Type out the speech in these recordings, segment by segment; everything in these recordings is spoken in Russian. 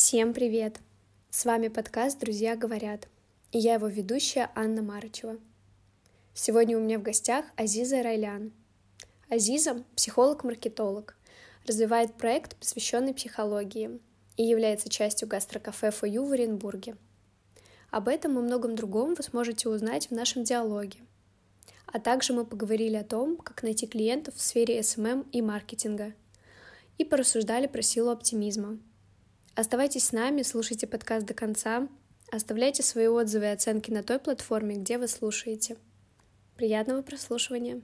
Всем привет! С вами подкаст «Друзья говорят» и я его ведущая Анна Марычева. Сегодня у меня в гостях Азиза Райлян. Азиза — психолог-маркетолог, развивает проект, посвященный психологии, и является частью гастрокафе «Фою» в Оренбурге. Об этом и многом другом вы сможете узнать в нашем диалоге. А также мы поговорили о том, как найти клиентов в сфере SMM и маркетинга, и порассуждали про силу оптимизма — Оставайтесь с нами, слушайте подкаст до конца, оставляйте свои отзывы и оценки на той платформе, где вы слушаете. Приятного прослушивания!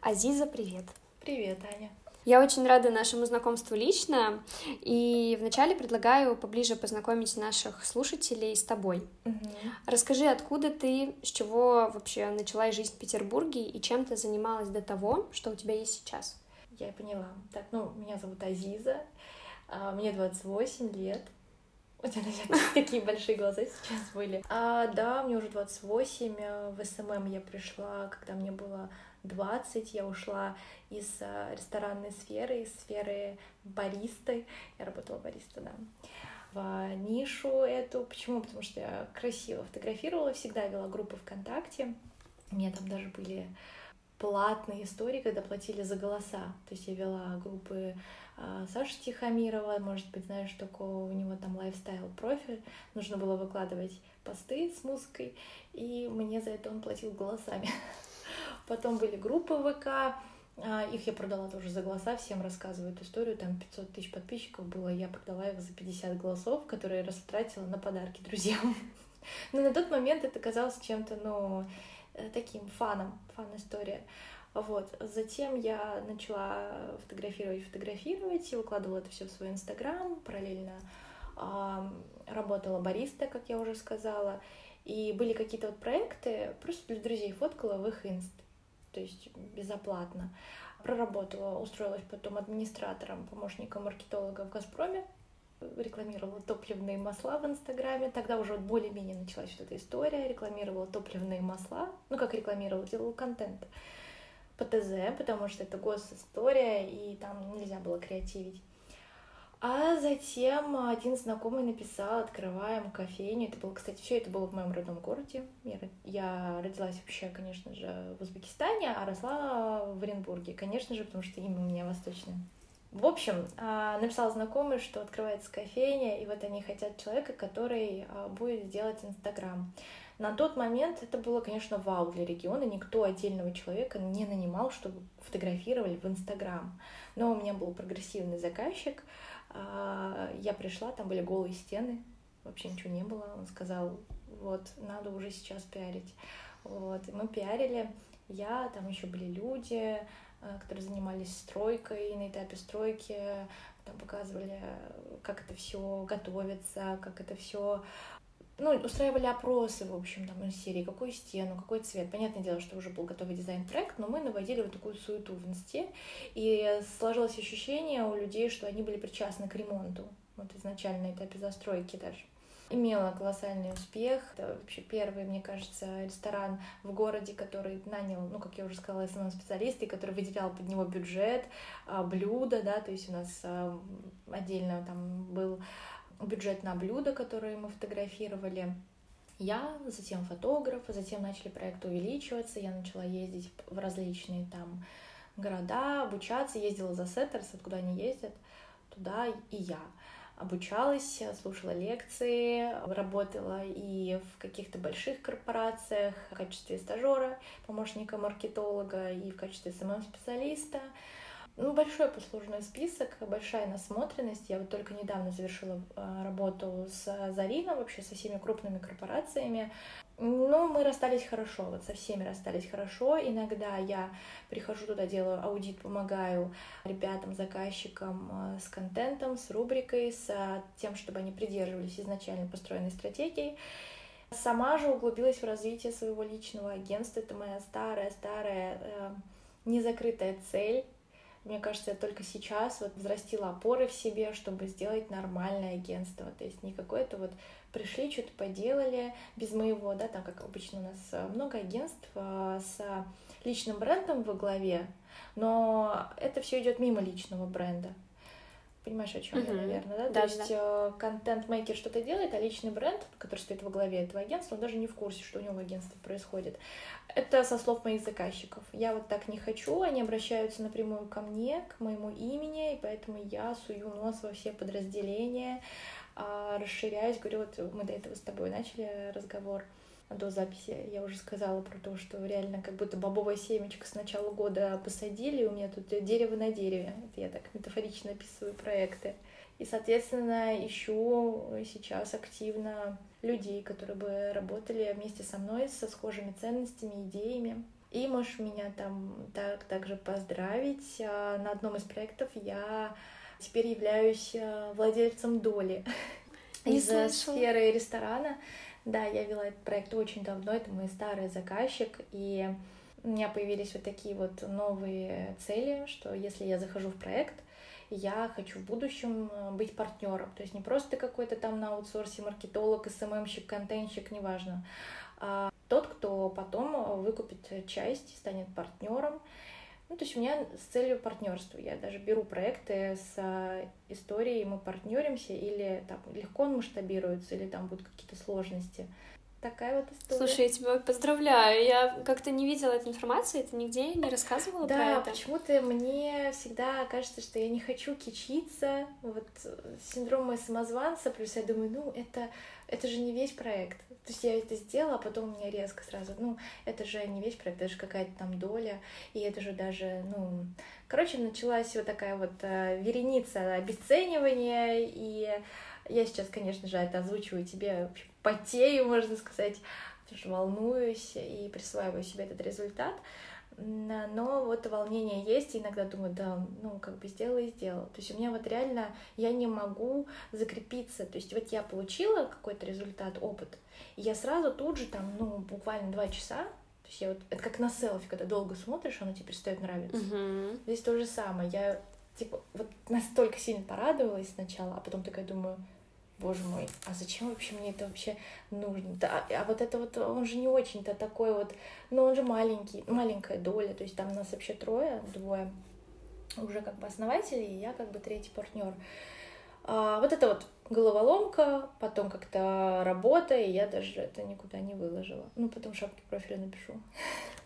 Азиза, привет! Привет, Аня! Я очень рада нашему знакомству лично, и вначале предлагаю поближе познакомить наших слушателей с тобой. Угу. Расскажи, откуда ты, с чего вообще начала жизнь в Петербурге и чем ты занималась до того, что у тебя есть сейчас? Я поняла. Так, ну, меня зовут Азиза, а, мне 28 лет. У тебя, наверное, такие большие глаза сейчас были. А, да, мне уже 28. В SMM я пришла, когда мне было 20 я ушла из э, ресторанной сферы, из сферы баристы. Я работала бариста, да в нишу эту. Почему? Потому что я красиво фотографировала, всегда вела группы ВКонтакте. У меня там даже были платные истории, когда платили за голоса. То есть я вела группы э, Саши Тихомирова, может быть, знаешь, такого у него там лайфстайл профиль. Нужно было выкладывать посты с музыкой, и мне за это он платил голосами. Потом были группы ВК, а, их я продала тоже за голоса, всем рассказываю эту историю, там 500 тысяч подписчиков было, я продала их за 50 голосов, которые я растратила на подарки друзьям. Но на тот момент это казалось чем-то, ну, э, таким фаном, фан-история. Вот. Затем я начала фотографировать, фотографировать и выкладывала это все в свой инстаграм, параллельно э, работала бариста, как я уже сказала, и были какие-то вот проекты, просто для друзей фоткала в их инст то есть безоплатно. Проработала, устроилась потом администратором, помощником маркетолога в «Газпроме», рекламировала топливные масла в Инстаграме. Тогда уже вот более-менее началась вот эта история. Рекламировала топливные масла. Ну, как рекламировала, делала контент по ТЗ, потому что это госистория, и там нельзя было креативить. А затем один знакомый написал, открываем кофейню. Это было, кстати, все это было в моем родном городе. Я, родилась вообще, конечно же, в Узбекистане, а росла в Оренбурге, конечно же, потому что имя у меня восточное. В общем, а, написал знакомый, что открывается кофейня, и вот они хотят человека, который а, будет делать Инстаграм. На тот момент это было, конечно, вау для региона. Никто отдельного человека не нанимал, чтобы фотографировали в Инстаграм. Но у меня был прогрессивный заказчик, а, я пришла, там были голые стены, вообще ничего не было. Он сказал, вот, надо уже сейчас пиарить. Вот, и мы пиарили. Я, там еще были люди, а, которые занимались стройкой, на этапе стройки там показывали, как это все готовится, как это все ну, устраивали опросы, в общем, там, из серии, какую стену, какой цвет. Понятное дело, что уже был готовый дизайн-проект, но мы наводили вот такую суету в инсте, и сложилось ощущение у людей, что они были причастны к ремонту, вот изначально на этапе застройки даже имела колоссальный успех. Это вообще первый, мне кажется, ресторан в городе, который нанял, ну, как я уже сказала, специалист, и который выделял под него бюджет, а, блюда, да, то есть у нас а, отдельно там был бюджет на блюда, которые мы фотографировали. Я, затем фотограф, затем начали проекты увеличиваться, я начала ездить в различные там города, обучаться, ездила за Сеттерс, откуда они ездят, туда и я обучалась, слушала лекции, работала и в каких-то больших корпорациях в качестве стажера, помощника маркетолога и в качестве SMM-специалиста. Ну, большой послужной список, большая насмотренность. Я вот только недавно завершила а, работу с Зариной, вообще со всеми крупными корпорациями. Ну, мы расстались хорошо, вот со всеми расстались хорошо. Иногда я прихожу туда, делаю аудит, помогаю ребятам, заказчикам а, с контентом, с рубрикой, с а, тем, чтобы они придерживались изначально построенной стратегии. Сама же углубилась в развитие своего личного агентства. Это моя старая-старая незакрытая цель Мне кажется, я только сейчас вот взрастила опоры в себе, чтобы сделать нормальное агентство. То есть не какое-то вот пришли, что-то поделали без моего, да, там как обычно у нас э, много агентств э, с личным брендом во главе, но это все идет мимо личного бренда. Понимаешь, о чем uh-huh. я, наверное, да? да То есть да. Э, контент-мейкер что-то делает, а личный бренд, который стоит во главе этого агентства, он даже не в курсе, что у него в агентстве происходит. Это со слов моих заказчиков. Я вот так не хочу, они обращаются напрямую ко мне, к моему имени, и поэтому я сую нос во все подразделения, а, расширяюсь, говорю, вот мы до этого с тобой начали разговор, до записи я уже сказала про то, что реально как будто бобовое семечко с начала года посадили, у меня тут дерево на дереве. Это я так метафорично описываю проекты. И, соответственно, ищу сейчас активно людей, которые бы работали вместе со мной со схожими ценностями, идеями. И можешь меня там так, также поздравить. А, на одном из проектов я теперь являюсь а, владельцем доли из сферы ресторана. Да, я вела этот проект очень давно, это мой старый заказчик, и у меня появились вот такие вот новые цели, что если я захожу в проект, я хочу в будущем э, быть партнером. То есть не просто какой-то там на аутсорсе маркетолог, СММщик, контентщик, неважно, а тот, кто потом выкупит часть, станет партнером, ну, то есть у меня с целью партнерства. Я даже беру проекты с а, историей, мы партнеримся, или там легко он масштабируется, или там будут какие-то сложности. Такая вот история. Слушай, я тебя поздравляю. Я как-то не видела этой информации, ты нигде не рассказывала да, про это? Да, почему-то мне всегда кажется, что я не хочу кичиться. Вот синдром самозванца, плюс я думаю, ну, это это же не весь проект. То есть я это сделала, а потом у меня резко сразу, ну, это же не проект, это же какая-то там доля, и это же даже, ну... Короче, началась вот такая вот э, вереница обесценивания, и я сейчас, конечно же, это озвучиваю тебе, потею, можно сказать, потому что волнуюсь и присваиваю себе этот результат но вот волнение есть, и иногда думаю, да, ну, как бы сделала и сделала. То есть у меня вот реально, я не могу закрепиться, то есть вот я получила какой-то результат, опыт, и я сразу тут же там, ну, буквально два часа, то есть я вот, это как на селфи, когда долго смотришь, оно тебе перестает нравиться. Uh-huh. Здесь то же самое, я, типа, вот настолько сильно порадовалась сначала, а потом такая думаю, боже мой, а зачем вообще мне это вообще нужно? Да, а вот это вот, он же не очень-то такой вот, ну он же маленький, маленькая доля, то есть там нас вообще трое, двое уже как бы основатели, и я как бы третий партнер. А, вот это вот головоломка, потом как-то работа, и я даже это никуда не выложила. Ну, потом шапки профиля напишу.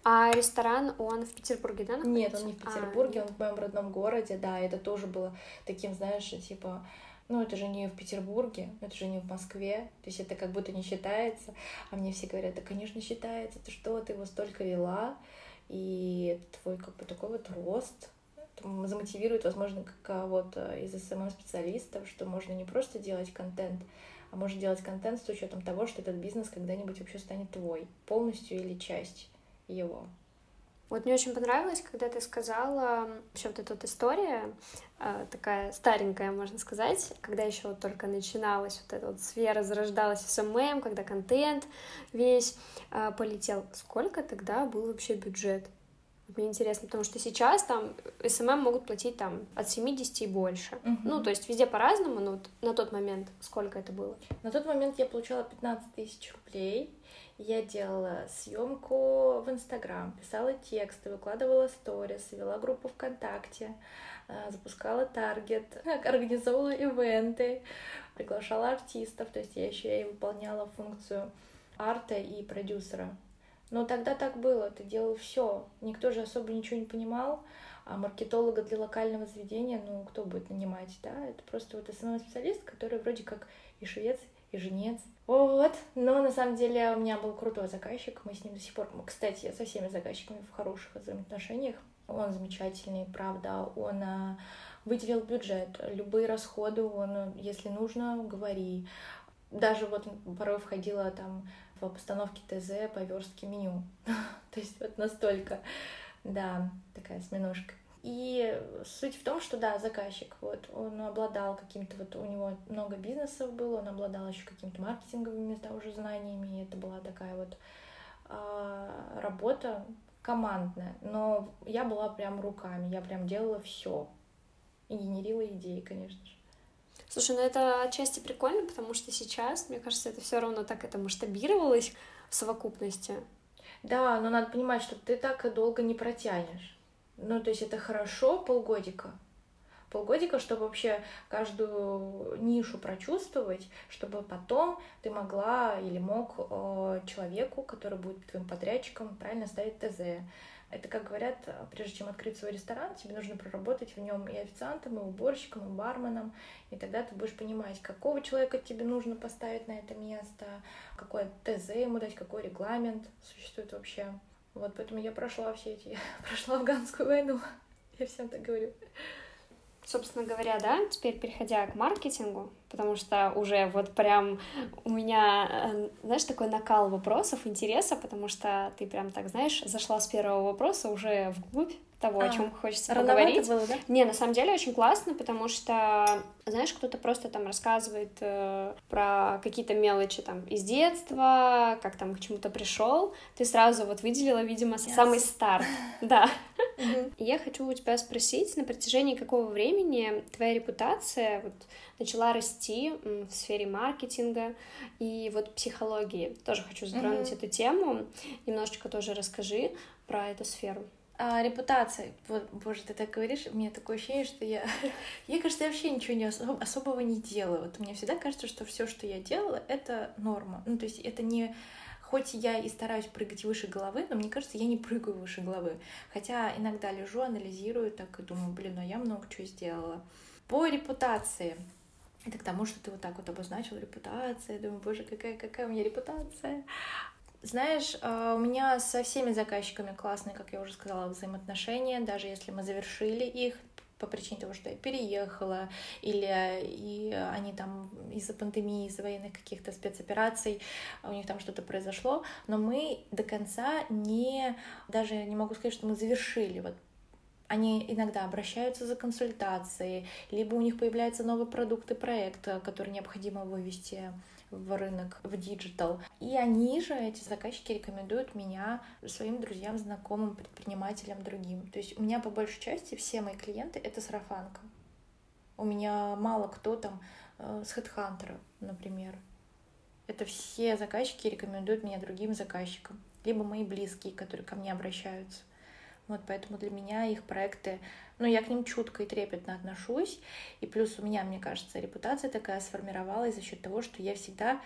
А ресторан, он в Петербурге, да, находится? Нет, он не в а, Петербурге, а, он в моем родном городе, да, это тоже было таким, знаешь, типа, ну, это же не в Петербурге, это же не в Москве, то есть это как будто не считается, а мне все говорят, да, конечно, считается, ты что, ты его столько вела, и твой как бы такой вот рост. Замотивирует, возможно, кого-то из SMM-специалистов, что можно не просто делать контент, а можно делать контент с учетом того, что этот бизнес когда-нибудь вообще станет твой, полностью или часть его. Вот мне очень понравилось, когда ты сказала, вообще вот эта вот история, э, такая старенькая, можно сказать, когда еще вот только начиналась вот эта вот сфера, зарождалась SMM, когда контент весь э, полетел. Сколько тогда был вообще бюджет? Мне интересно, потому что сейчас там SMM могут платить там от 70 и больше. Угу. Ну, то есть везде по-разному, но вот на тот момент сколько это было? На тот момент я получала 15 тысяч рублей. Я делала съемку в Инстаграм, писала тексты, выкладывала сторис, вела группу ВКонтакте, э, запускала таргет, организовывала ивенты, приглашала артистов, то есть я еще и выполняла функцию арта и продюсера. Но тогда так было, ты делал все, никто же особо ничего не понимал, а маркетолога для локального заведения, ну, кто будет нанимать, да, это просто вот SMM-специалист, который вроде как и швец, и женец, вот, но на самом деле у меня был крутой заказчик, мы с ним до сих пор, кстати, я со всеми заказчиками в хороших взаимоотношениях, он замечательный, правда, он а, выделил бюджет, любые расходы он, если нужно, говори. Даже вот порой входила там в постановке ТЗ по верстке меню. То есть вот настолько, да, такая сменушка. И суть в том, что да, заказчик, вот, он обладал каким-то, вот у него много бизнесов было, он обладал еще какими-то маркетинговыми, да, уже знаниями, и это была такая вот э, работа, командная, но я была прям руками, я прям делала все и генерила идеи, конечно же. Слушай, ну это отчасти прикольно, потому что сейчас, мне кажется, это все равно так это масштабировалось в совокупности. Да, но надо понимать, что ты так долго не протянешь. Ну, то есть это хорошо полгодика, полгодика, чтобы вообще каждую нишу прочувствовать, чтобы потом ты могла или мог э, человеку, который будет твоим подрядчиком, правильно ставить ТЗ. Это, как говорят, прежде чем открыть свой ресторан, тебе нужно проработать в нем и официантом, и уборщиком, и барменом, и тогда ты будешь понимать, какого человека тебе нужно поставить на это место, какое ТЗ ему дать, какой регламент существует вообще. Вот поэтому я прошла все эти, прошла афганскую войну, я всем так говорю. Собственно говоря, да, теперь переходя к маркетингу, потому что уже вот прям у меня, э, знаешь, такой накал вопросов, интереса, потому что ты прям так, знаешь, зашла с первого вопроса уже вглубь того, а, о чем хочется поговорить. Было, да? Не, на самом деле очень классно, потому что, знаешь, кто-то просто там рассказывает э, про какие-то мелочи там из детства, как там к чему-то пришел. Ты сразу вот выделила, видимо, yes. самый старт. Да. Я хочу у тебя спросить, на протяжении какого времени твоя репутация вот начала расти в сфере маркетинга и вот психологии? Тоже хочу затронуть эту тему. Немножечко тоже расскажи про эту сферу. А, репутация. Вот, боже, ты так говоришь, у меня такое ощущение, что я... я, кажется, вообще ничего не особ... особого не делаю. Вот мне всегда кажется, что все, что я делала, это норма. Ну, то есть это не... Хоть я и стараюсь прыгать выше головы, но мне кажется, я не прыгаю выше головы. Хотя иногда лежу, анализирую так и думаю, блин, ну я много чего сделала. По репутации. Это к тому, что ты вот так вот обозначил репутация. Думаю, боже, какая, какая у меня репутация. Знаешь, а, у меня со всеми заказчиками классные, как я уже сказала, взаимоотношения, даже если мы завершили их по причине того, что я переехала, или и они там из-за пандемии, из-за военных каких-то спецопераций, у них там что-то произошло, но мы до конца не, даже не могу сказать, что мы завершили. Вот они иногда обращаются за консультацией, либо у них появляется новый продукт и проект, который необходимо вывести в рынок, в диджитал. И они же, эти заказчики, рекомендуют меня своим друзьям, знакомым, предпринимателям, другим. То есть у меня по большей части все мои клиенты — это сарафанка. У меня мало кто там э, с HeadHunter, например. Это все заказчики рекомендуют меня другим заказчикам. Либо мои близкие, которые ко мне обращаются. Вот поэтому для меня их проекты но я к ним чутко и трепетно отношусь. И плюс у меня, мне кажется, репутация такая сформировалась за счет того, что я всегда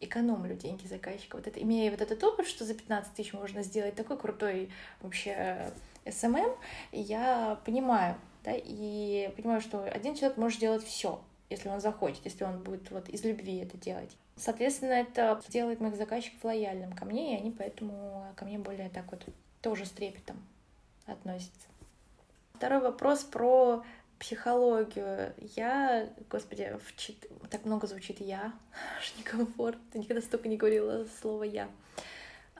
экономлю деньги заказчика. Вот это, имея вот этот опыт, что за 15 тысяч можно сделать такой крутой вообще SMM, эм эм, я понимаю, да, и понимаю, что один человек может делать все, если он захочет, если он будет вот из любви это делать. Соответственно, это делает моих заказчиков лояльным ко мне, и они поэтому ко мне более так вот тоже с трепетом относятся. Второй вопрос про психологию. Я, господи, вчит... так много звучит я, аж некомфортно, никогда столько не говорила слово я.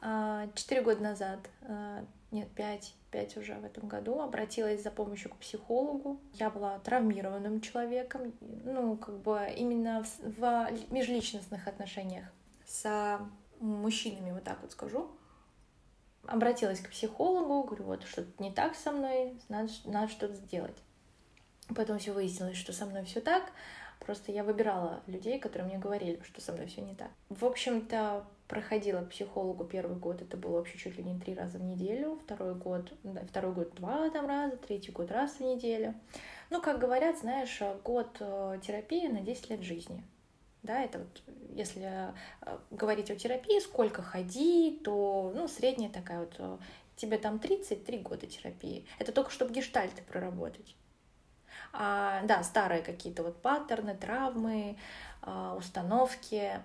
А, четыре года назад, а, нет, пять, пять уже в этом году, обратилась за помощью к психологу. Я была травмированным человеком, ну, как бы именно в, в межличностных отношениях с мужчинами, вот так вот скажу обратилась к психологу, говорю, вот что-то не так со мной, надо, надо что-то сделать. Потом все выяснилось, что со мной все так, просто я выбирала людей, которые мне говорили, что со мной все не так. В общем-то, проходила к психологу первый год, это было вообще чуть ли не три раза в неделю, второй год, да, второй год два там раза, третий год раз в неделю. Ну, как говорят, знаешь, год э, терапии на 10 лет жизни. Да, это вот, если э, говорить о терапии, сколько ходить, то, ну, средняя такая вот, э, тебе там 33 года терапии. Это только чтобы гештальты проработать. А, да, старые какие-то вот паттерны, травмы, а, установки.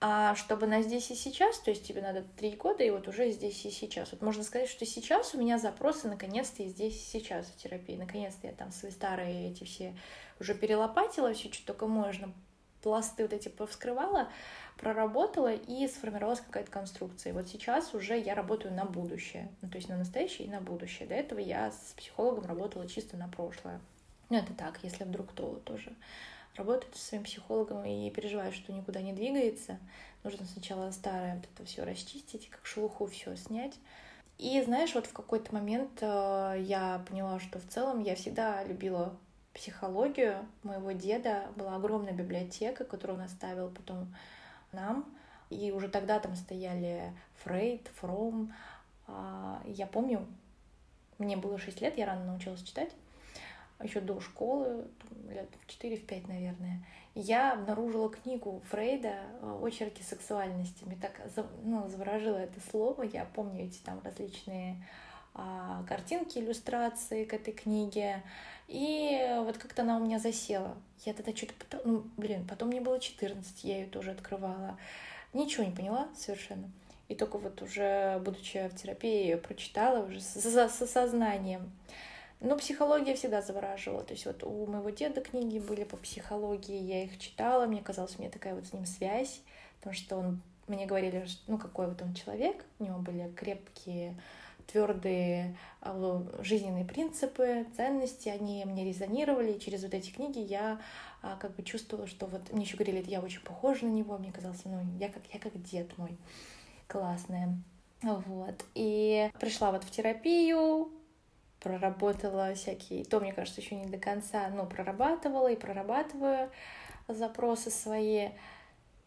А чтобы на здесь и сейчас, то есть тебе надо три года, и вот уже здесь и сейчас. Вот можно сказать, что сейчас у меня запросы наконец-то и здесь и сейчас в терапии. Наконец-то я там свои старые эти все уже перелопатила, все, что только можно, пласты вот эти повскрывала, проработала и сформировалась какая-то конструкция. Вот сейчас уже я работаю на будущее, ну, то есть на настоящее и на будущее. До этого я с психологом работала чисто на прошлое. Ну, это так, если вдруг кто тоже работает со своим психологом и переживает, что никуда не двигается, нужно сначала старое вот это все расчистить, как шелуху все снять. И знаешь, вот в какой-то момент э, я поняла, что в целом я всегда любила психологию. моего деда была огромная библиотека, которую он оставил потом нам. И уже тогда там стояли Фрейд, Фром. А, я помню, мне было 6 лет, я рано научилась читать, еще до школы, лет в 4-5, наверное. Я обнаружила книгу Фрейда «Очерки сексуальности». Мне так ну, заворожило это слово. Я помню эти там различные а, картинки, иллюстрации к этой книге. И вот как-то она у меня засела. Я тогда что-то... Ну, блин, потом мне было 14, я ее тоже открывала. Ничего не поняла совершенно. И только вот уже, будучи в терапии, я прочитала уже с, с, с осознанием. Но психология всегда завораживала. То есть вот у моего деда книги были по психологии, я их читала, мне казалось, у меня такая вот с ним связь, потому что он мне говорили, ну какой вот он человек, у него были крепкие твердые а, жизненные принципы, ценности, они мне резонировали, и через вот эти книги я а, как бы чувствовала, что вот мне еще говорили, я очень похожа на него, мне казалось, ну, я как, я как дед мой, классная. Вот. И пришла вот в терапию, проработала всякие, то, мне кажется, еще не до конца, но прорабатывала и прорабатываю запросы свои.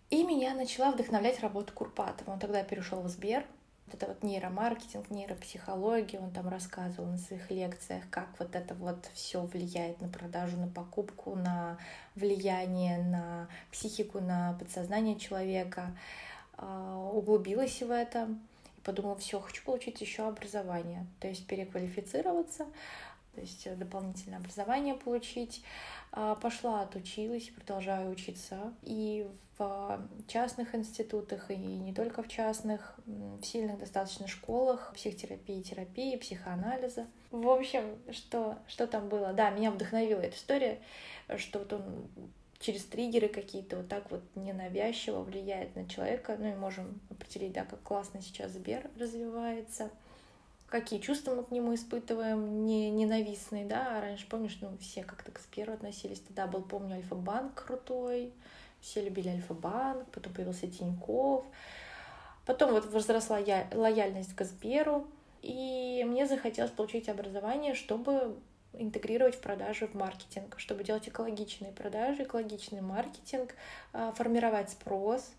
И меня начала вдохновлять работа Курпатова. Он тогда перешел в Сбер, вот это вот нейромаркетинг, нейропсихология, он там рассказывал на своих лекциях, как вот это вот все влияет на продажу, на покупку, на влияние на психику, на подсознание человека. А, углубилась в это и подумала, все, хочу получить еще образование, то есть переквалифицироваться, то есть дополнительное образование получить. А, пошла, отучилась, продолжаю учиться. И в частных институтах, и не только в частных, в сильных достаточно школах психотерапии, терапии, психоанализа. В общем, что, что там было? Да, меня вдохновила эта история, что вот он через триггеры какие-то вот так вот ненавязчиво влияет на человека. Ну и можем определить, да, как классно сейчас Сбер развивается какие чувства мы к нему испытываем, не ненавистные, да, а раньше, помнишь, ну, все как-то к Сберу относились, тогда был, помню, Альфа-банк крутой, все любили Альфа-банк, потом появился Тиньков, потом вот возросла я, лояльность к Сберу, и мне захотелось получить образование, чтобы интегрировать в продажи в маркетинг, чтобы делать экологичные продажи, экологичный маркетинг, а, формировать спрос,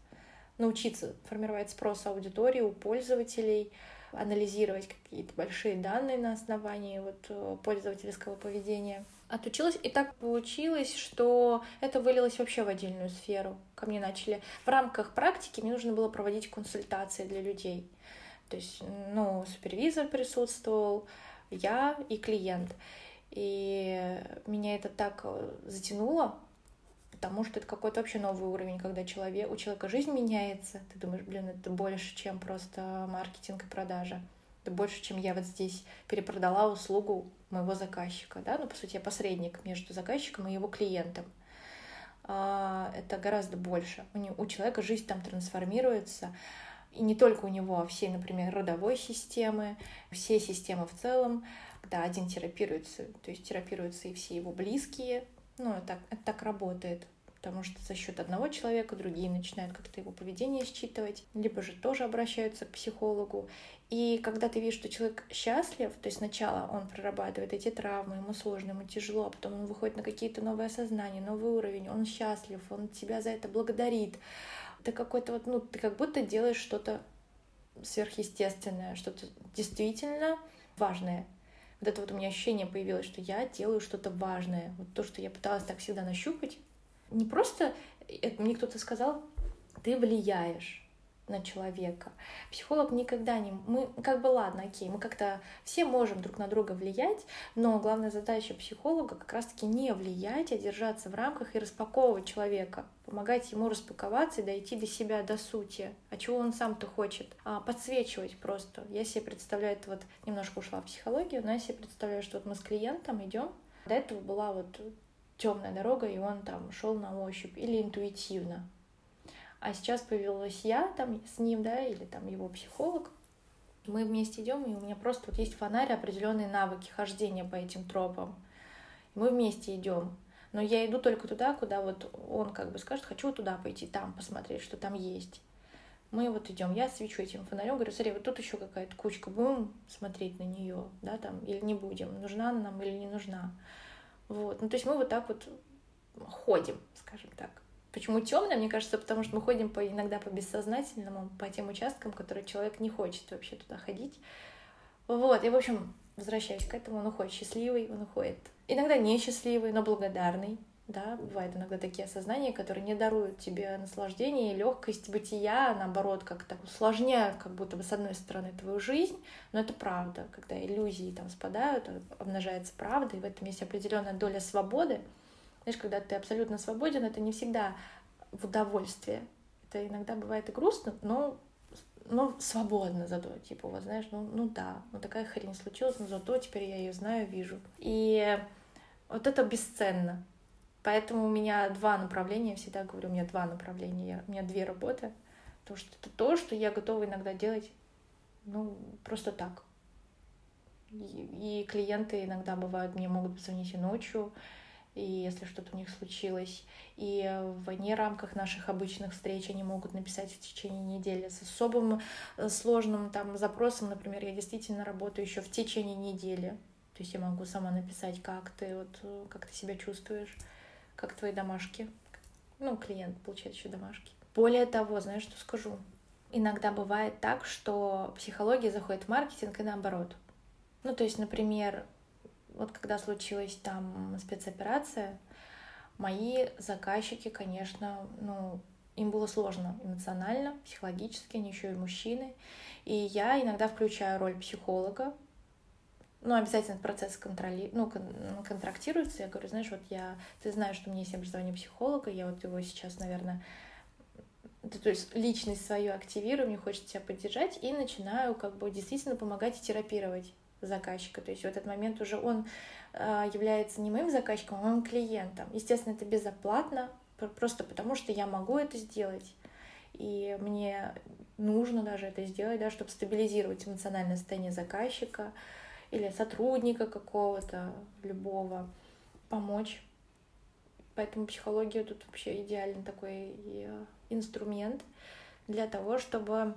научиться формировать спрос аудитории у пользователей, анализировать какие-то большие данные на основании вот э, пользовательского поведения. Отучилась, и так получилось, что это вылилось вообще в отдельную сферу. Ко мне начали... В рамках практики мне нужно было проводить консультации для людей. То есть, ну, супервизор присутствовал, я и клиент. И меня это так э, затянуло, потому что это какой-то вообще новый уровень, когда человек, у человека жизнь меняется, ты думаешь, блин, это больше, чем просто маркетинг и продажа. Это больше, чем я вот здесь перепродала услугу моего заказчика, да, ну, по сути, я посредник между заказчиком и его клиентом. А, это гораздо больше. У, человека жизнь там трансформируется, и не только у него, а всей, например, родовой системы, все системы в целом, когда один терапируется, то есть терапируются и все его близкие, ну, это, это так работает, потому что за счет одного человека другие начинают как-то его поведение считывать, либо же тоже обращаются к психологу. И когда ты видишь, что человек счастлив, то есть сначала он прорабатывает эти травмы, ему сложно, ему тяжело, а потом он выходит на какие-то новые осознания, новый уровень, он счастлив, он тебя за это благодарит. Это какой-то вот, ну, ты как будто делаешь что-то сверхъестественное, что-то действительно важное вот это вот у меня ощущение появилось, что я делаю что-то важное. Вот то, что я пыталась так всегда нащупать. Не просто, это мне кто-то сказал, ты влияешь на человека. Психолог никогда не... Мы как бы ладно, окей, мы как-то все можем друг на друга влиять, но главная задача психолога как раз-таки не влиять, а держаться в рамках и распаковывать человека, помогать ему распаковаться и дойти до себя, до сути, а чего он сам-то хочет, а подсвечивать просто. Я себе представляю, это вот немножко ушла в психологию, но я себе представляю, что вот мы с клиентом идем, до этого была вот темная дорога, и он там шел на ощупь или интуитивно а сейчас появилась я там с ним, да, или там его психолог, мы вместе идем, и у меня просто вот есть фонарь, определенные навыки хождения по этим тропам. мы вместе идем. Но я иду только туда, куда вот он как бы скажет, хочу туда пойти, там посмотреть, что там есть. Мы вот идем, я свечу этим фонарем, говорю, смотри, вот тут еще какая-то кучка, будем смотреть на нее, да, там, или не будем, нужна она нам или не нужна. Вот, ну то есть мы вот так вот ходим, скажем так. Почему темная? Мне кажется, потому что мы ходим по, иногда по бессознательному, по тем участкам, которые человек не хочет вообще туда ходить. Вот, и, в общем, возвращаясь к этому, он уходит счастливый, он уходит иногда несчастливый, но благодарный. Да, бывают иногда такие осознания, которые не даруют тебе наслаждение и легкость бытия, а наоборот, как-то усложняют как будто бы с одной стороны твою жизнь, но это правда, когда иллюзии там спадают, обнажается правда, и в этом есть определенная доля свободы. Знаешь, когда ты абсолютно свободен, это не всегда в удовольствие. Это иногда бывает и грустно, но но свободно зато, типа, вот знаешь, ну, ну да, ну такая хрень случилась, но зато теперь я ее знаю, вижу. И вот это бесценно. Поэтому у меня два направления, я всегда говорю, у меня два направления, у меня две работы. Потому что это то, что я готова иногда делать, ну, просто так. И, и клиенты иногда бывают, мне могут позвонить и ночью, и если что-то у них случилось. И вне рамках наших обычных встреч они могут написать в течение недели с особым э, сложным там запросом, например, я действительно работаю еще в течение недели. То есть я могу сама написать, как ты, вот, э, как ты себя чувствуешь как твои домашки. Ну, клиент получает еще домашки. Более того, знаешь, что скажу? Иногда бывает так, что психология заходит в маркетинг и наоборот. Ну, то есть, например, вот когда случилась там спецоперация, мои заказчики, конечно, ну, им было сложно эмоционально, психологически, они еще и мужчины. И я иногда включаю роль психолога, ну, обязательно процесс контроли... ну, кон... контрактируется. Я говорю, знаешь, вот я, ты знаешь, что у меня есть образование психолога, я вот его сейчас, наверное, то есть личность свою активирую, мне хочется себя поддержать, и начинаю как бы действительно помогать и терапировать заказчика. То есть в этот момент уже он э, является не моим заказчиком, а моим клиентом. Естественно, это безоплатно, просто потому что я могу это сделать. И мне нужно даже это сделать, да, чтобы стабилизировать эмоциональное состояние заказчика, или сотрудника какого-то, любого, помочь. Поэтому психология тут вообще идеальный такой э, инструмент для того, чтобы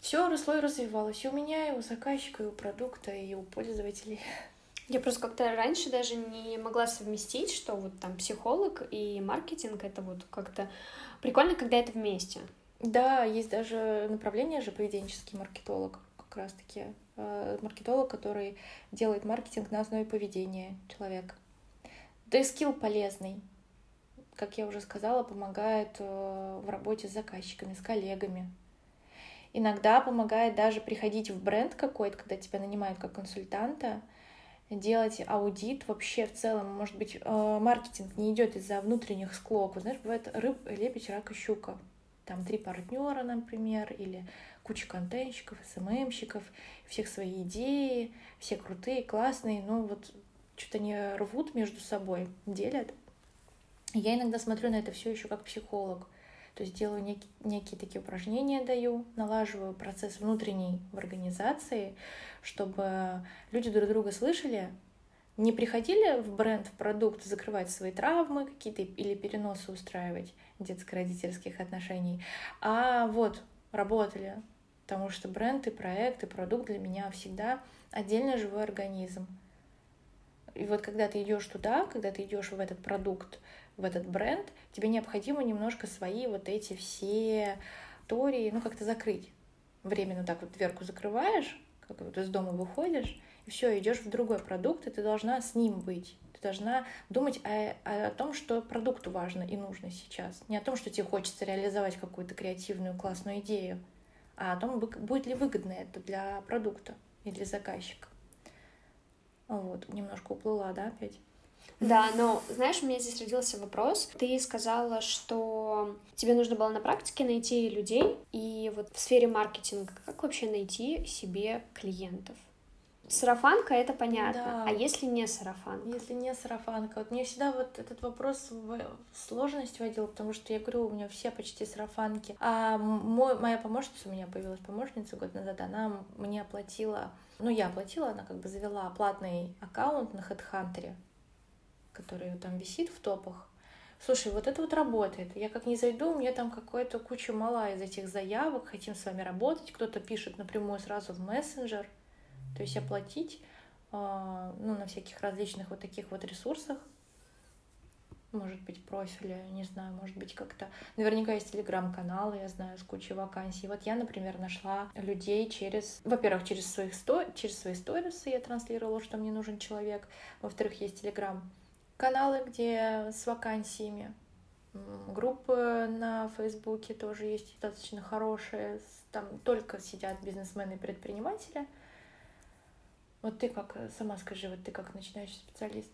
все росло и развивалось и у меня, и у заказчика, и у продукта, и у пользователей. Я просто как-то раньше даже не могла совместить, что вот там психолог и маркетинг это вот как-то прикольно, когда это вместе. Да, есть даже направление же поведенческий маркетолог как раз-таки. Э, маркетолог, который делает маркетинг на основе поведения человека. Да и скилл полезный. Как я уже сказала, помогает э, в работе с заказчиками, с коллегами. Иногда помогает даже приходить в бренд какой-то, когда тебя нанимают как консультанта, делать аудит вообще в целом. Может быть, э, маркетинг не идет из-за внутренних склок. Знаешь, бывает рыб, лебедь, рак и щука. Там три партнера, например, или куча контентщиков, СММщиков, всех свои идеи, все крутые, классные, но вот что-то они рвут между собой, делят. Я иногда смотрю на это все еще как психолог. То есть делаю некие, некие такие упражнения, даю, налаживаю процесс внутренний в организации, чтобы люди друг друга слышали, не приходили в бренд, в продукт закрывать свои травмы какие-то или переносы устраивать детско-родительских отношений, а вот работали потому что бренд и проект и продукт для меня всегда отдельно живой организм. И вот когда ты идешь туда, когда ты идешь в этот продукт, в этот бренд, тебе необходимо немножко свои вот эти все тории, ну, как-то закрыть. Временно так вот дверку закрываешь, как вот из дома выходишь, и все, идешь в другой продукт, и ты должна с ним быть. Ты должна думать о, о том, что продукту важно и нужно сейчас. Не о том, что тебе хочется реализовать какую-то креативную классную идею, о том, будет ли выгодно это для продукта и для заказчика. Вот, немножко уплыла, да, опять? Да, но знаешь, у меня здесь родился вопрос. Ты сказала, что тебе нужно было на практике найти людей, и вот в сфере маркетинга как вообще найти себе клиентов? Сарафанка это понятно. Да. А если не сарафанка? Если не сарафанка. Вот мне всегда вот этот вопрос в сложность вводил, потому что я говорю, у меня все почти сарафанки. А мой, моя помощница, у меня появилась помощница год назад, она мне оплатила, ну я оплатила, она как бы завела платный аккаунт на HeadHunter, который там висит в топах Слушай, вот это вот работает. Я как не зайду, у меня там какая-то куча мала из этих заявок, хотим с вами работать. Кто-то пишет напрямую сразу в мессенджер. То есть оплатить а, ну, на всяких различных вот таких вот ресурсах. Может быть, профили, не знаю, может быть, как-то... Наверняка есть телеграм-каналы, я знаю, с кучей вакансий. Вот я, например, нашла людей через... Во-первых, через, своих сто... через свои сторисы я транслировала, что мне нужен человек. Во-вторых, есть телеграм каналы, где с вакансиями. Группы на Фейсбуке тоже есть достаточно хорошие. Там только сидят бизнесмены и предприниматели. Вот ты как, сама скажи, вот ты как начинающий специалист?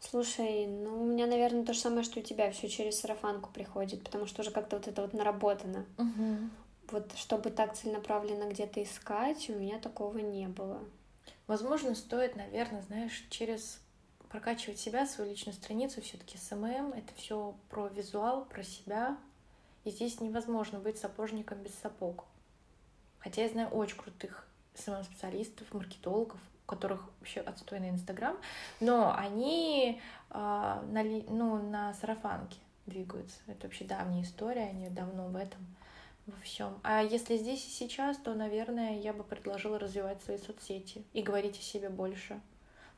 Слушай, ну у меня, наверное, то же самое, что у тебя, все через сарафанку приходит, потому что уже как-то вот это вот наработано. Угу. Вот чтобы так целенаправленно где-то искать, у меня такого не было. Возможно, стоит, наверное, знаешь, через прокачивать себя, свою личную страницу, все-таки SMM, это все про визуал, про себя. И здесь невозможно быть сапожником без сапог. Хотя я знаю очень крутых SMM-специалистов, маркетологов, которых вообще отстойный Инстаграм, но они э, на, ну, на сарафанке двигаются. Это вообще давняя история, они давно в этом во всем. А если здесь и сейчас, то, наверное, я бы предложила развивать свои соцсети и говорить о себе больше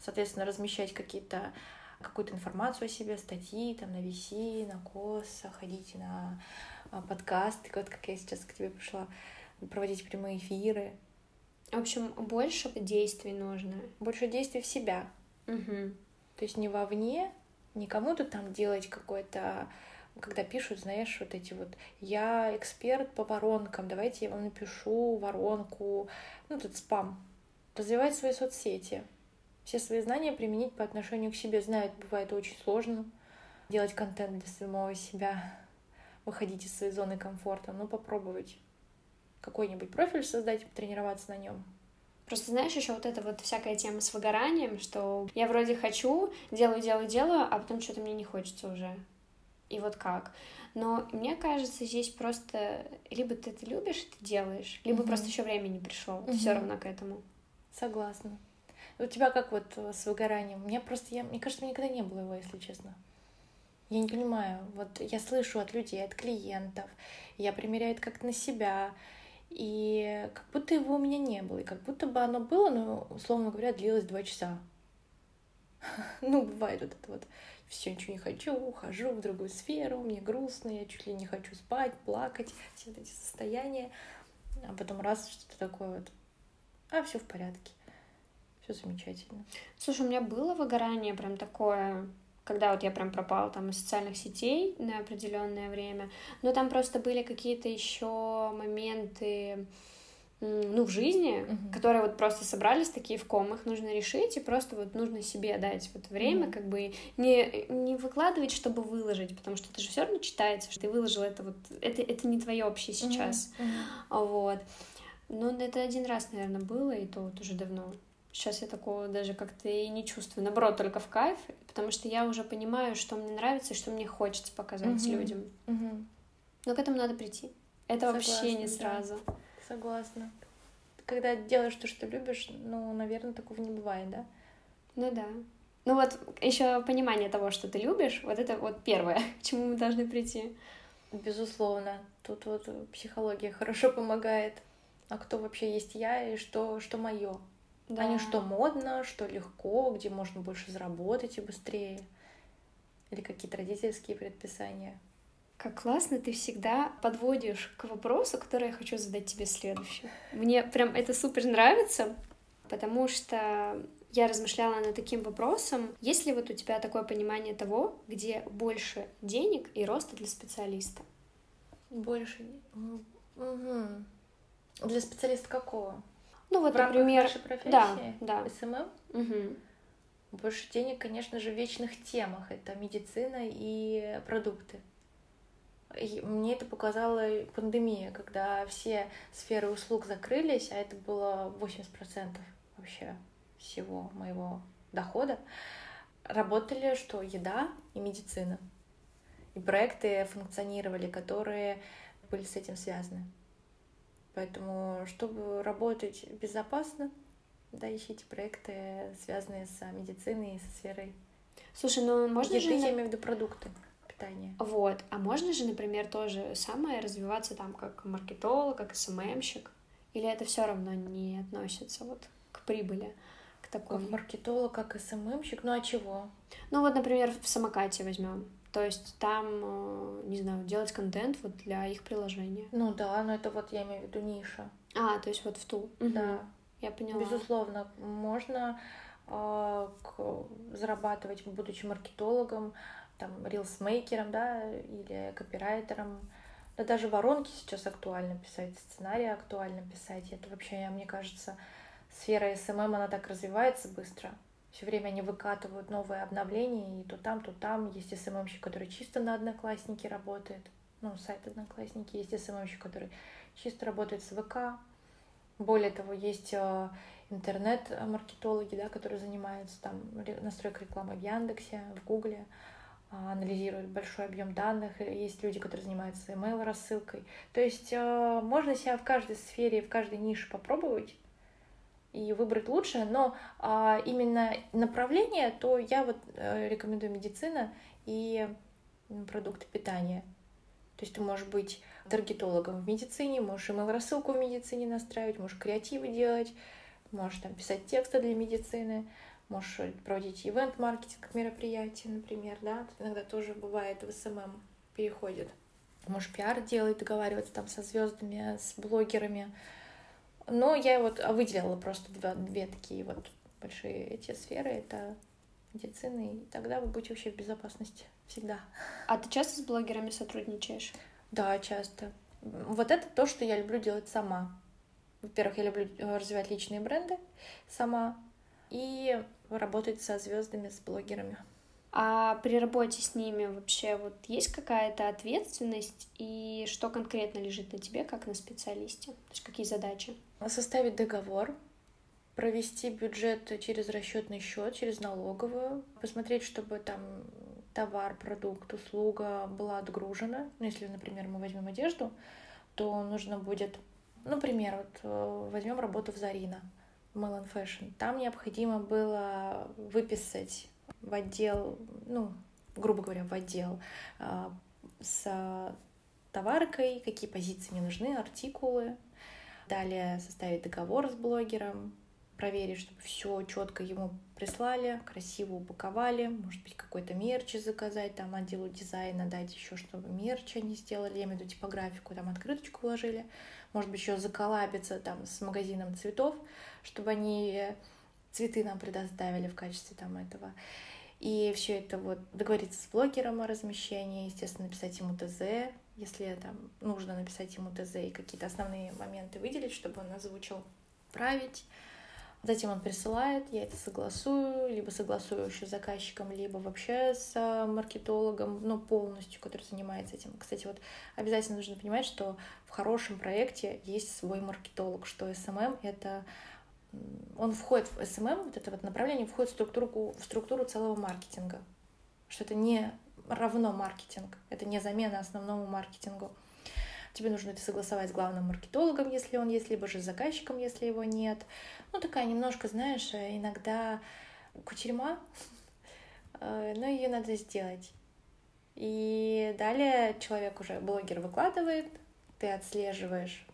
соответственно, размещать какие-то какую-то информацию о себе, статьи там на VC, на КОС, ходите на а, подкасты, вот как я сейчас к тебе пришла, проводить прямые эфиры. В общем, больше действий нужно. Больше действий в себя. Угу. То есть не вовне, не кому-то там делать какой-то когда пишут, знаешь, вот эти вот «я эксперт по воронкам, давайте я вам напишу воронку», ну, тут спам. Развивать свои соцсети, все свои знания применить по отношению к себе. Знаю, это бывает очень сложно. Делать контент для самого себя, выходить из своей зоны комфорта, но попробовать какой-нибудь профиль создать, тренироваться на нем. Просто знаешь, еще вот эта вот всякая тема с выгоранием, что я вроде хочу, делаю, делаю, делаю, а потом что-то мне не хочется уже. И вот как. Но мне кажется, здесь просто либо ты это любишь, ты делаешь, либо mm-hmm. просто еще время не пришло. Mm-hmm. Все равно к этому. Согласна. У тебя как вот э, с выгоранием? Меня просто, я, мне кажется, никогда не было его, если честно. Я не понимаю. Вот я слышу от людей, от клиентов, я примеряю это как-то на себя, и как будто его у меня не было, и как будто бы оно было, но, условно говоря, длилось два часа. Ну, бывает вот это вот. Все, ничего не хочу, ухожу в другую сферу, мне грустно, я чуть ли не хочу спать, плакать, все эти состояния. А потом раз что-то такое вот, а все в порядке все замечательно. Слушай, у меня было выгорание прям такое, когда вот я прям пропала там из социальных сетей на определенное время, но там просто были какие-то еще моменты, ну, в жизни, uh-huh. которые вот просто собрались такие в ком, их нужно решить, и просто вот нужно себе дать вот время, uh-huh. как бы не, не выкладывать, чтобы выложить, потому что это же все равно читается, что ты выложил это вот, это, это не твое общее сейчас. Uh-huh. вот. Но это один раз, наверное, было, и то вот уже давно. Сейчас я такого даже как-то и не чувствую. Наоборот, только в кайф, потому что я уже понимаю, что мне нравится и что мне хочется показать угу. людям. Угу. Но к этому надо прийти. Это Согласна, вообще не сразу. Да. Согласна. Когда делаешь то, что любишь, ну, наверное, такого не бывает, да? Ну да. Ну вот еще понимание того, что ты любишь, вот это вот первое, к чему мы должны прийти. Безусловно. Тут вот психология хорошо помогает. А кто вообще есть я и что, что мое? Да. А не что модно, что легко, где можно больше заработать и быстрее. Или какие-то родительские предписания. Как классно ты всегда подводишь к вопросу, который я хочу задать тебе следующий. Мне прям это супер нравится, потому что я размышляла над таким вопросом. Есть ли вот у тебя такое понимание того, где больше денег и роста для специалиста? Больше. Угу. Для специалиста какого? Ну вот, в например, нашей профессии, да, да. SMM, угу. больше денег, конечно же, в вечных темах. Это медицина и продукты. И мне это показала пандемия, когда все сферы услуг закрылись, а это было 80% вообще всего моего дохода. Работали что? Еда и медицина. И проекты функционировали, которые были с этим связаны. Поэтому, чтобы работать безопасно, да, ищите проекты, связанные с медициной и со сферой. Слушай, ну можно Еды, же... я имею в виду продукты питания. Вот. А можно же, например, тоже самое развиваться там как маркетолог, как СММщик? Или это все равно не относится вот к прибыли? К такой? Как маркетолог, как СММщик? Ну а чего? Ну вот, например, в самокате возьмем. То есть там, э, не знаю, делать контент вот для их приложения. Ну да, но это вот я имею в виду ниша. А, то есть вот в ту. Да. Я поняла. Безусловно, можно э, к, зарабатывать, будучи маркетологом, там, рилсмейкером, да, или копирайтером. Да даже воронки сейчас актуально писать, сценарии актуально писать. Это вообще, мне кажется, сфера SMM, она так развивается быстро. Все время они выкатывают новые обновления, и то там, то там. Есть SMM щик, который чисто на Одноклассники работает. Ну, сайт Одноклассники. Есть SMM щик, который чисто работает с ВК. Более того, есть э, интернет-маркетологи, да, которые занимаются там настройкой рекламы в Яндексе, в Гугле, а, анализируют большой объем данных. Есть люди, которые занимаются email рассылкой. То есть э, можно себя в каждой сфере, в каждой нише попробовать и выбрать лучшее, но а, именно направление, то я вот э, рекомендую медицина и продукты питания. То есть ты можешь быть таргетологом в медицине, можешь email рассылку в медицине настраивать, можешь креативы делать, можешь там писать тексты для медицины, можешь проводить ивент-маркетинг мероприятия, например, да, иногда тоже бывает в SMM переходит. Можешь пиар делать, договариваться там со звездами, с блогерами, но я вот выделила просто две, две такие вот большие эти сферы. Это медицина, и тогда вы будете вообще в безопасности всегда. А ты часто с блогерами сотрудничаешь? Да, часто. Вот это то, что я люблю делать сама. Во-первых, я люблю э, развивать личные бренды сама и работать со звездами, с блогерами. А при работе с ними вообще вот есть какая-то ответственность и что конкретно лежит на тебе, как на специалисте? То есть какие задачи? Составить договор, провести бюджет через расчетный счет, через налоговую, посмотреть, чтобы там товар, продукт, услуга была отгружена. Ну, если, например, мы возьмем одежду, то нужно будет, например, вот э, возьмем работу в Зарина, Melon Fashion. Там необходимо было выписать в отдел, ну, грубо говоря, в отдел а, с товаркой, какие позиции не нужны, артикулы. Далее составить договор с блогером, проверить, чтобы все четко ему прислали, красиво упаковали, может быть, какой-то мерч заказать, там, отделу дизайна дать еще, чтобы мерч они сделали, я имею в виду типографику, там, открыточку вложили, может быть, еще заколабиться там с магазином цветов, чтобы они цветы нам предоставили в качестве там этого. И все это вот договориться с блогером о размещении, естественно, написать ему ТЗ, если там нужно написать ему ТЗ и какие-то основные моменты выделить, чтобы он озвучил, править. Затем он присылает, я это согласую, либо согласую еще с заказчиком, либо вообще с а, маркетологом, но полностью, который занимается этим. Кстати, вот обязательно нужно понимать, что в хорошем проекте есть свой маркетолог, что SMM — это он входит в SMM, вот это вот направление входит в структуру, в структуру целого маркетинга. Что это не равно маркетинг, это не замена основному маркетингу. Тебе нужно это согласовать с главным маркетологом, если он есть, либо же с заказчиком, если его нет. Ну, такая немножко, знаешь, иногда кутерьма, э, но ее надо сделать. И далее человек уже, блогер выкладывает, ты отслеживаешь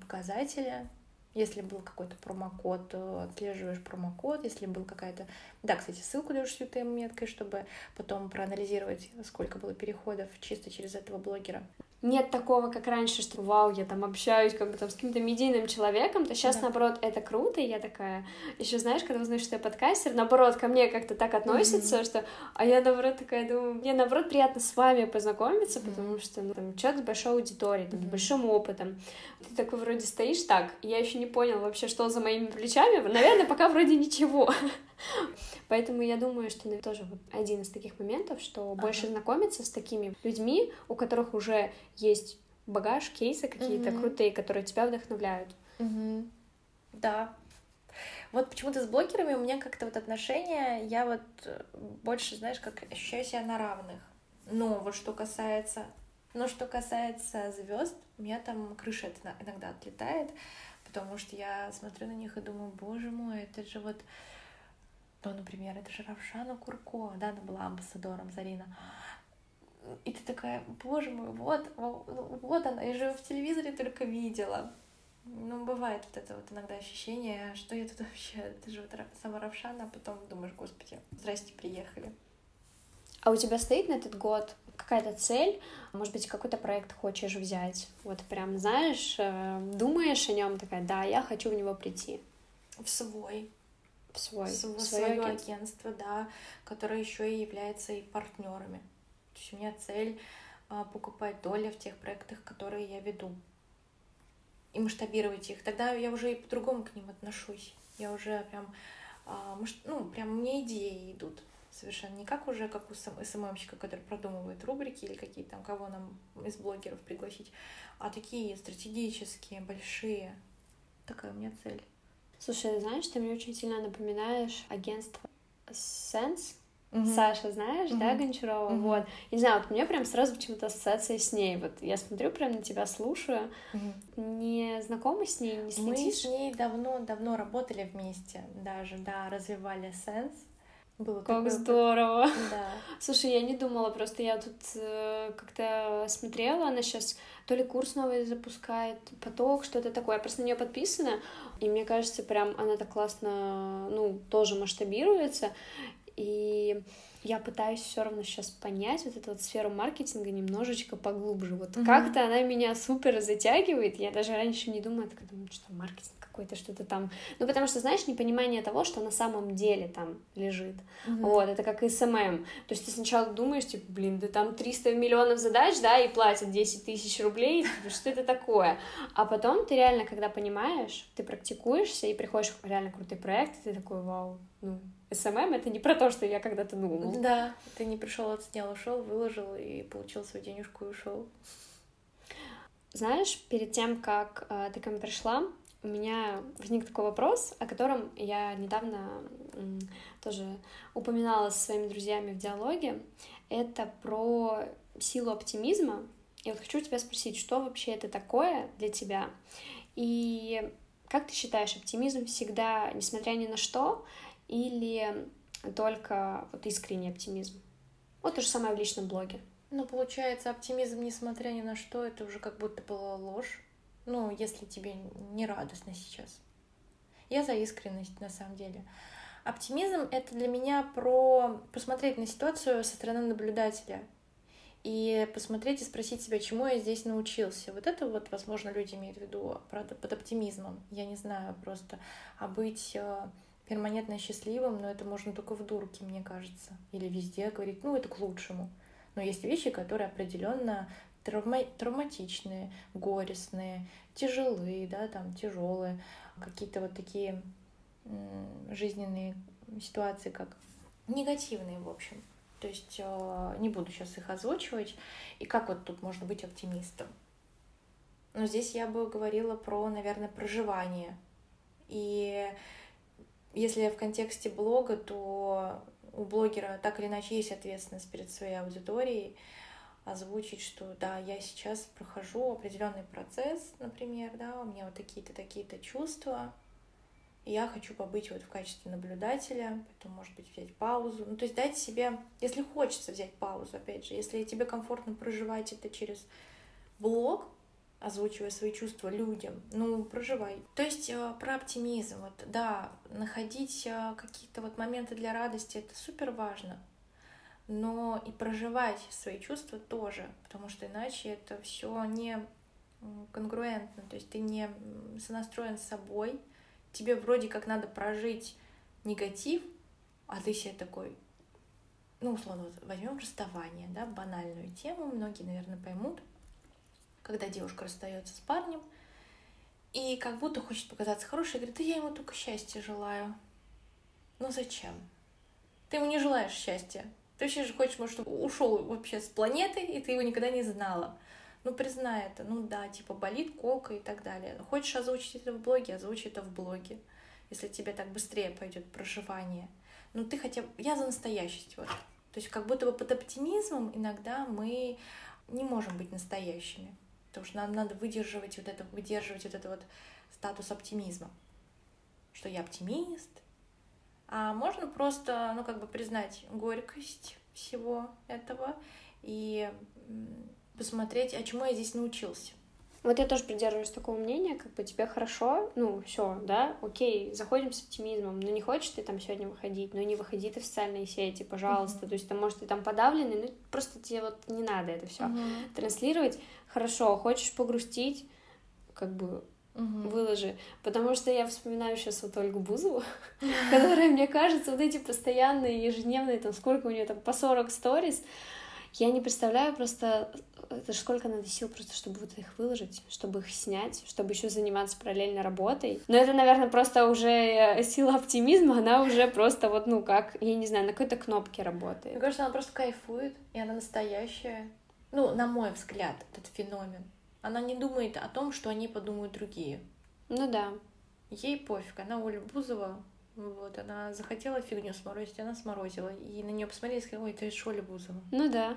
показатели, если был какой-то промокод, отслеживаешь промокод, если был какая-то... Да, кстати, ссылку даешь с UTM-меткой, чтобы потом проанализировать, сколько было переходов чисто через этого блогера нет такого, как раньше, что вау, я там общаюсь как бы там с каким-то медийным человеком, то сейчас, да. наоборот, это круто, и я такая, еще знаешь, когда узнаешь, что я подкастер, наоборот, ко мне как-то так относится, mm-hmm. что, а я, наоборот, такая думаю, мне, наоборот, приятно с вами познакомиться, mm-hmm. потому что, ну, там, человек с большой аудиторией, там, mm-hmm. с большим опытом, ты такой вроде стоишь так, я еще не понял вообще, что за моими плечами, наверное, пока вроде ничего, Поэтому я думаю, что это тоже один из таких моментов, что ага. больше знакомиться с такими людьми, у которых уже есть багаж, кейсы какие-то угу. крутые, которые тебя вдохновляют. Угу. Да. Вот почему-то с блогерами у меня как-то вот отношения, я вот э, больше, знаешь, как ощущаю себя на равных. Но вот что касается, но что касается звезд, у меня там крыша иногда отлетает, потому что я смотрю на них и думаю, боже мой, это же вот то, например, это же Равшана Курко, да, она была амбассадором Зарина. И ты такая, боже мой, вот, вот она, я же в телевизоре только видела. Ну, бывает вот это вот иногда ощущение, что я тут вообще, ты же вот сама Равшана, а потом думаешь, господи, здрасте, приехали. А у тебя стоит на этот год какая-то цель, может быть, какой-то проект хочешь взять? Вот прям, знаешь, э, думаешь о нем такая, да, я хочу в него прийти. В свой. В свой. В свое, свое агентство. агентство, да, которое еще и является и партнерами. То есть у меня цель а, покупать доли в тех проектах, которые я веду. И масштабировать их. Тогда я уже и по-другому к ним отношусь. Я уже прям, а, ну, прям мне идеи идут совершенно не как уже как у СММщика, который продумывает рубрики или какие там, кого нам из блогеров пригласить, а такие стратегические, большие. Такая у меня цель. Слушай, знаешь, ты мне очень сильно напоминаешь агентство Sense, Угу. Саша, знаешь, угу. да, Гончарова? Угу. Вот. Не знаю, вот мне прям сразу почему-то ассоциация с ней. Вот я смотрю прям на тебя, слушаю. Угу. Не знакома с ней, не следишь? Мы с ней давно-давно работали вместе даже, да, развивали Sense. Было как такое... здорово. Да. Слушай, я не думала, просто я тут э, как-то смотрела, она сейчас то ли курс новый запускает, поток, что-то такое. Я просто на нее подписана, и мне кажется, прям она так классно, ну, тоже масштабируется. И я пытаюсь все равно сейчас понять вот эту вот сферу маркетинга немножечко поглубже. Вот mm-hmm. как-то она меня супер затягивает. Я даже раньше не думала, так думаю, что маркетинг какой-то что-то там. Ну, потому что, знаешь, непонимание того, что на самом деле там лежит. Mm-hmm. Вот, это как SMM. То есть ты сначала думаешь, типа, блин, да там 300 миллионов задач, да, и платят 10 тысяч рублей, типа, что это такое? А потом ты реально, когда понимаешь, ты практикуешься и приходишь в реально крутый проект, и ты такой, вау, ну, SMM это не про то, что я когда-то думал. Да, ты не пришел, отснял, ушел, выложил и получил свою денежку и ушел. Знаешь, перед тем, как э, ты ко мне пришла, у меня возник такой вопрос, о котором я недавно тоже упоминала со своими друзьями в диалоге. Это про силу оптимизма. И вот хочу тебя спросить, что вообще это такое для тебя? И как ты считаешь, оптимизм всегда, несмотря ни на что, или только вот искренний оптимизм? Вот то же самое в личном блоге. Ну, получается, оптимизм, несмотря ни на что, это уже как будто была ложь. Ну, если тебе не радостно сейчас. Я за искренность, на самом деле. Оптимизм — это для меня про посмотреть на ситуацию со стороны наблюдателя и посмотреть и спросить себя, чему я здесь научился. Вот это вот, возможно, люди имеют в виду под оптимизмом. Я не знаю просто. А быть э, перманентно счастливым, но это можно только в дурке, мне кажется. Или везде говорить, ну, это к лучшему. Но есть вещи, которые определенно травма травматичные, горестные, тяжелые, да, там тяжелые, какие-то вот такие жизненные ситуации, как негативные, в общем. То есть э, не буду сейчас их озвучивать. И как вот тут можно быть оптимистом? Но здесь я бы говорила про, наверное, проживание. И если в контексте блога, то у блогера так или иначе есть ответственность перед своей аудиторией, озвучить, что да, я сейчас прохожу определенный процесс, например, да, у меня вот такие-то, такие-то чувства, и я хочу побыть вот в качестве наблюдателя, поэтому, может быть, взять паузу. Ну, то есть дать себе, если хочется взять паузу, опять же, если тебе комфортно проживать это через блог, озвучивая свои чувства людям, ну, проживай. То есть э, про оптимизм, вот, да, находить э, какие-то вот моменты для радости, это супер важно, но и проживать свои чувства тоже, потому что иначе это все не конгруентно, то есть ты не сонастроен с собой, тебе вроде как надо прожить негатив, а ты себе такой, ну, условно, вот возьмем расставание, да, банальную тему, многие, наверное, поймут, когда девушка расстается с парнем, и как будто хочет показаться хорошей, говорит, да я ему только счастья желаю. Ну зачем? Ты ему не желаешь счастья, ты вообще же хочешь, может, чтобы ушел вообще с планеты, и ты его никогда не знала. Ну, признай это. Ну да, типа болит колка и так далее. Хочешь озвучить это в блоге, озвучи это в блоге. Если тебе так быстрее пойдет проживание. Ну, ты хотя бы... Я за настоящесть, вот. То есть как будто бы под оптимизмом иногда мы не можем быть настоящими. Потому что нам надо выдерживать вот это, выдерживать вот это вот статус оптимизма. Что я оптимист, а можно просто, ну, как бы признать горькость всего этого и посмотреть, а чему я здесь научился. Вот я тоже придерживаюсь такого мнения, как бы тебе хорошо, ну, все, да, окей, заходим с оптимизмом, но не хочешь ты там сегодня выходить, ну, не выходи ты в социальные сети, пожалуйста, mm-hmm. то есть, там, может, ты там подавленный, ну, просто тебе вот не надо это все mm-hmm. транслировать, хорошо, хочешь погрустить, как бы Угу. выложи. Потому что я вспоминаю сейчас вот Ольгу Бузову, которая, мне кажется, вот эти постоянные, ежедневные, там, сколько у нее там, по 40 сториз, я не представляю просто, это сколько надо сил просто, чтобы вот их выложить, чтобы их снять, чтобы еще заниматься параллельно работой. Но это, наверное, просто уже э, сила оптимизма, она уже просто вот, ну, как, я не знаю, на какой-то кнопке работает. Мне кажется, она просто кайфует, и она настоящая. Ну, на мой взгляд, этот феномен. Она не думает о том, что они подумают другие. Ну да. Ей пофиг, она Оля Бузова, вот, она захотела фигню сморозить, она сморозила. И на нее посмотрели и сказали, ой, ты Шоли Бузова. Ну да.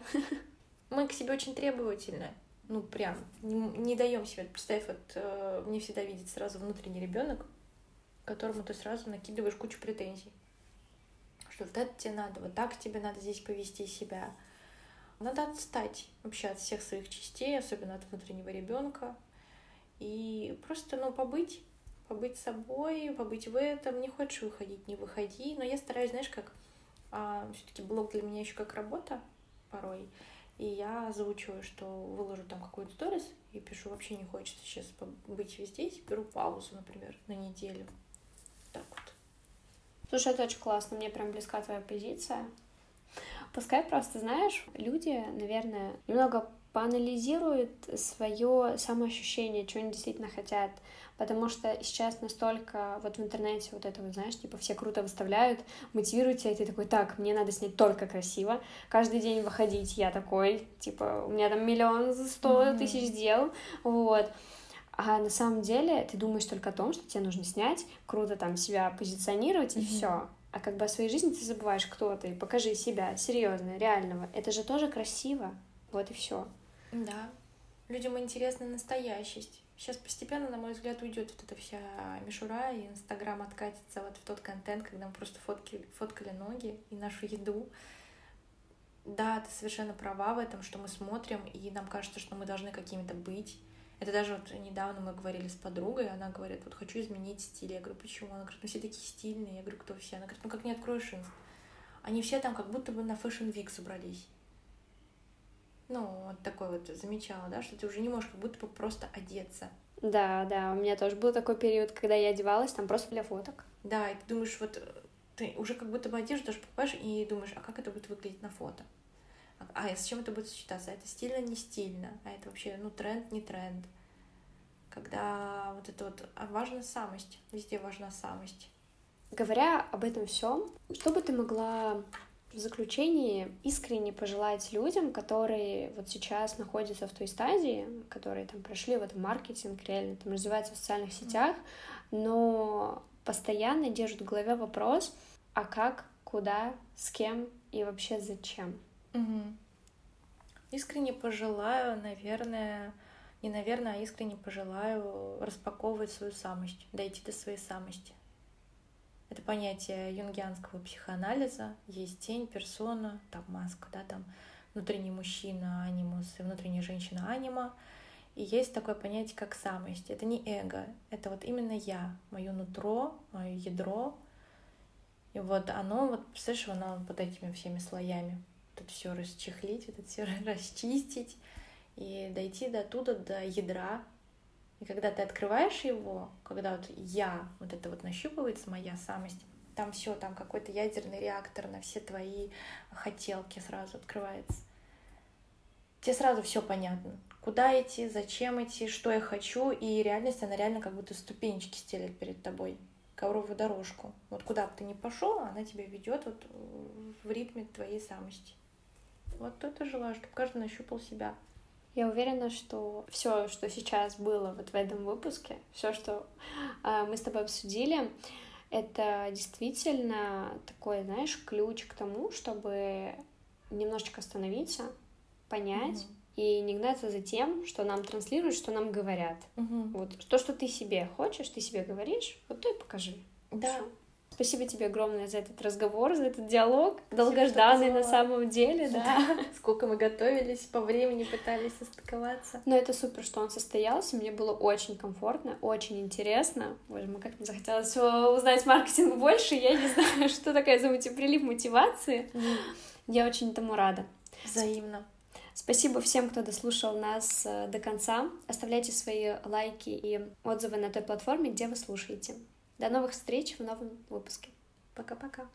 Мы к себе очень требовательны. Ну, прям, не, не даем себе. Представь, вот э, мне всегда видит сразу внутренний ребенок, которому ты сразу накидываешь кучу претензий. Что вот это тебе надо, вот так тебе надо здесь повести себя. Надо отстать вообще от всех своих частей, особенно от внутреннего ребенка. И просто, ну, побыть побыть собой, побыть в этом. Не хочешь выходить, не выходи. Но я стараюсь, знаешь, как а, все-таки блог для меня еще как работа порой. И я заучиваю, что выложу там какой-то сторис и пишу, вообще не хочется сейчас быть везде, беру паузу, например, на неделю. Так вот. Слушай, это очень классно, мне прям близка твоя позиция. Пускай просто, знаешь, люди, наверное, немного поанализируют свое самоощущение, что они действительно хотят потому что сейчас настолько вот в интернете вот это вот, знаешь, типа все круто выставляют, мотивируют тебя, и ты такой, так, мне надо снять только красиво, каждый день выходить, я такой, типа, у меня там миллион сто mm-hmm. тысяч дел, вот, а на самом деле ты думаешь только о том, что тебе нужно снять, круто там себя позиционировать, mm-hmm. и все. А как бы о своей жизни ты забываешь, кто ты, покажи себя, серьезно, реального. Это же тоже красиво. Вот и все. Да. Людям интересна настоящесть. Сейчас постепенно, на мой взгляд, уйдет вот эта вся мишура, и Инстаграм откатится вот в тот контент, когда мы просто фоткали, фоткали ноги и нашу еду. Да, ты совершенно права в этом, что мы смотрим, и нам кажется, что мы должны какими-то быть. Это даже вот недавно мы говорили с подругой, она говорит, вот хочу изменить стиль. Я говорю, почему? Она говорит, ну все такие стильные. Я говорю, кто все? Она говорит, ну как не откроешь инст? Они все там как будто бы на Fashion Week собрались. Ну, вот такой вот замечала, да, что ты уже не можешь как будто бы просто одеться. Да, да, у меня тоже был такой период, когда я одевалась там просто для фоток. Да, и ты думаешь, вот ты уже как будто бы одежду даже покупаешь и думаешь, а как это будет выглядеть на фото? А, с чем это будет сочетаться? Это стильно, не стильно? А это вообще, ну, тренд, не тренд? Когда вот это вот... А важна самость. Везде важна самость. Говоря об этом всем, что бы ты могла в заключении искренне пожелать людям, которые вот сейчас находятся в той стадии, которые там прошли в этом маркетинг, реально там развиваются в социальных сетях, но постоянно держат в голове вопрос, а как, куда, с кем и вообще зачем. Угу. Искренне пожелаю, наверное, не наверное, а искренне пожелаю распаковывать свою самость, дойти до своей самости. Это понятие юнгианского психоанализа. Есть тень, персона, там маска, да, там внутренний мужчина, анимус, и внутренняя женщина, анима. И есть такое понятие, как самость. Это не эго, это вот именно я, мое нутро, мое ядро. И вот оно, вот, представляешь, оно под этими всеми слоями. Тут все расчехлить, это все расчистить и дойти до туда, до ядра, и когда ты открываешь его, когда вот я, вот это вот нащупывается моя самость, там все, там какой-то ядерный реактор на все твои хотелки сразу открывается. Тебе сразу все понятно. Куда идти, зачем идти, что я хочу, и реальность, она реально как будто ступенечки стелит перед тобой, ковровую дорожку. Вот куда бы ты ни пошел, она тебя ведет вот в ритме твоей самости. Вот это желаю, чтобы каждый нащупал себя. Я уверена, что все, что сейчас было вот в этом выпуске, все, что э, мы с тобой обсудили, это действительно такой, знаешь, ключ к тому, чтобы немножечко остановиться, понять mm-hmm. и не гнаться за тем, что нам транслируют, что нам говорят. Mm-hmm. Вот то, что ты себе хочешь, ты себе говоришь, вот то и покажи. Да. Спасибо тебе огромное за этот разговор, за этот диалог, долгожданный на самом деле, да. Сколько мы готовились, по времени пытались состыковаться. Но это супер, что он состоялся, мне было очень комфортно, очень интересно. Боже мой, как мне захотелось узнать маркетинг больше, я не знаю, что такое за прилив мотивации. Я очень этому рада. Взаимно. Спасибо всем, кто дослушал нас э, до конца. Оставляйте свои лайки и отзывы на той платформе, где вы слушаете. До новых встреч в новом выпуске. Пока-пока.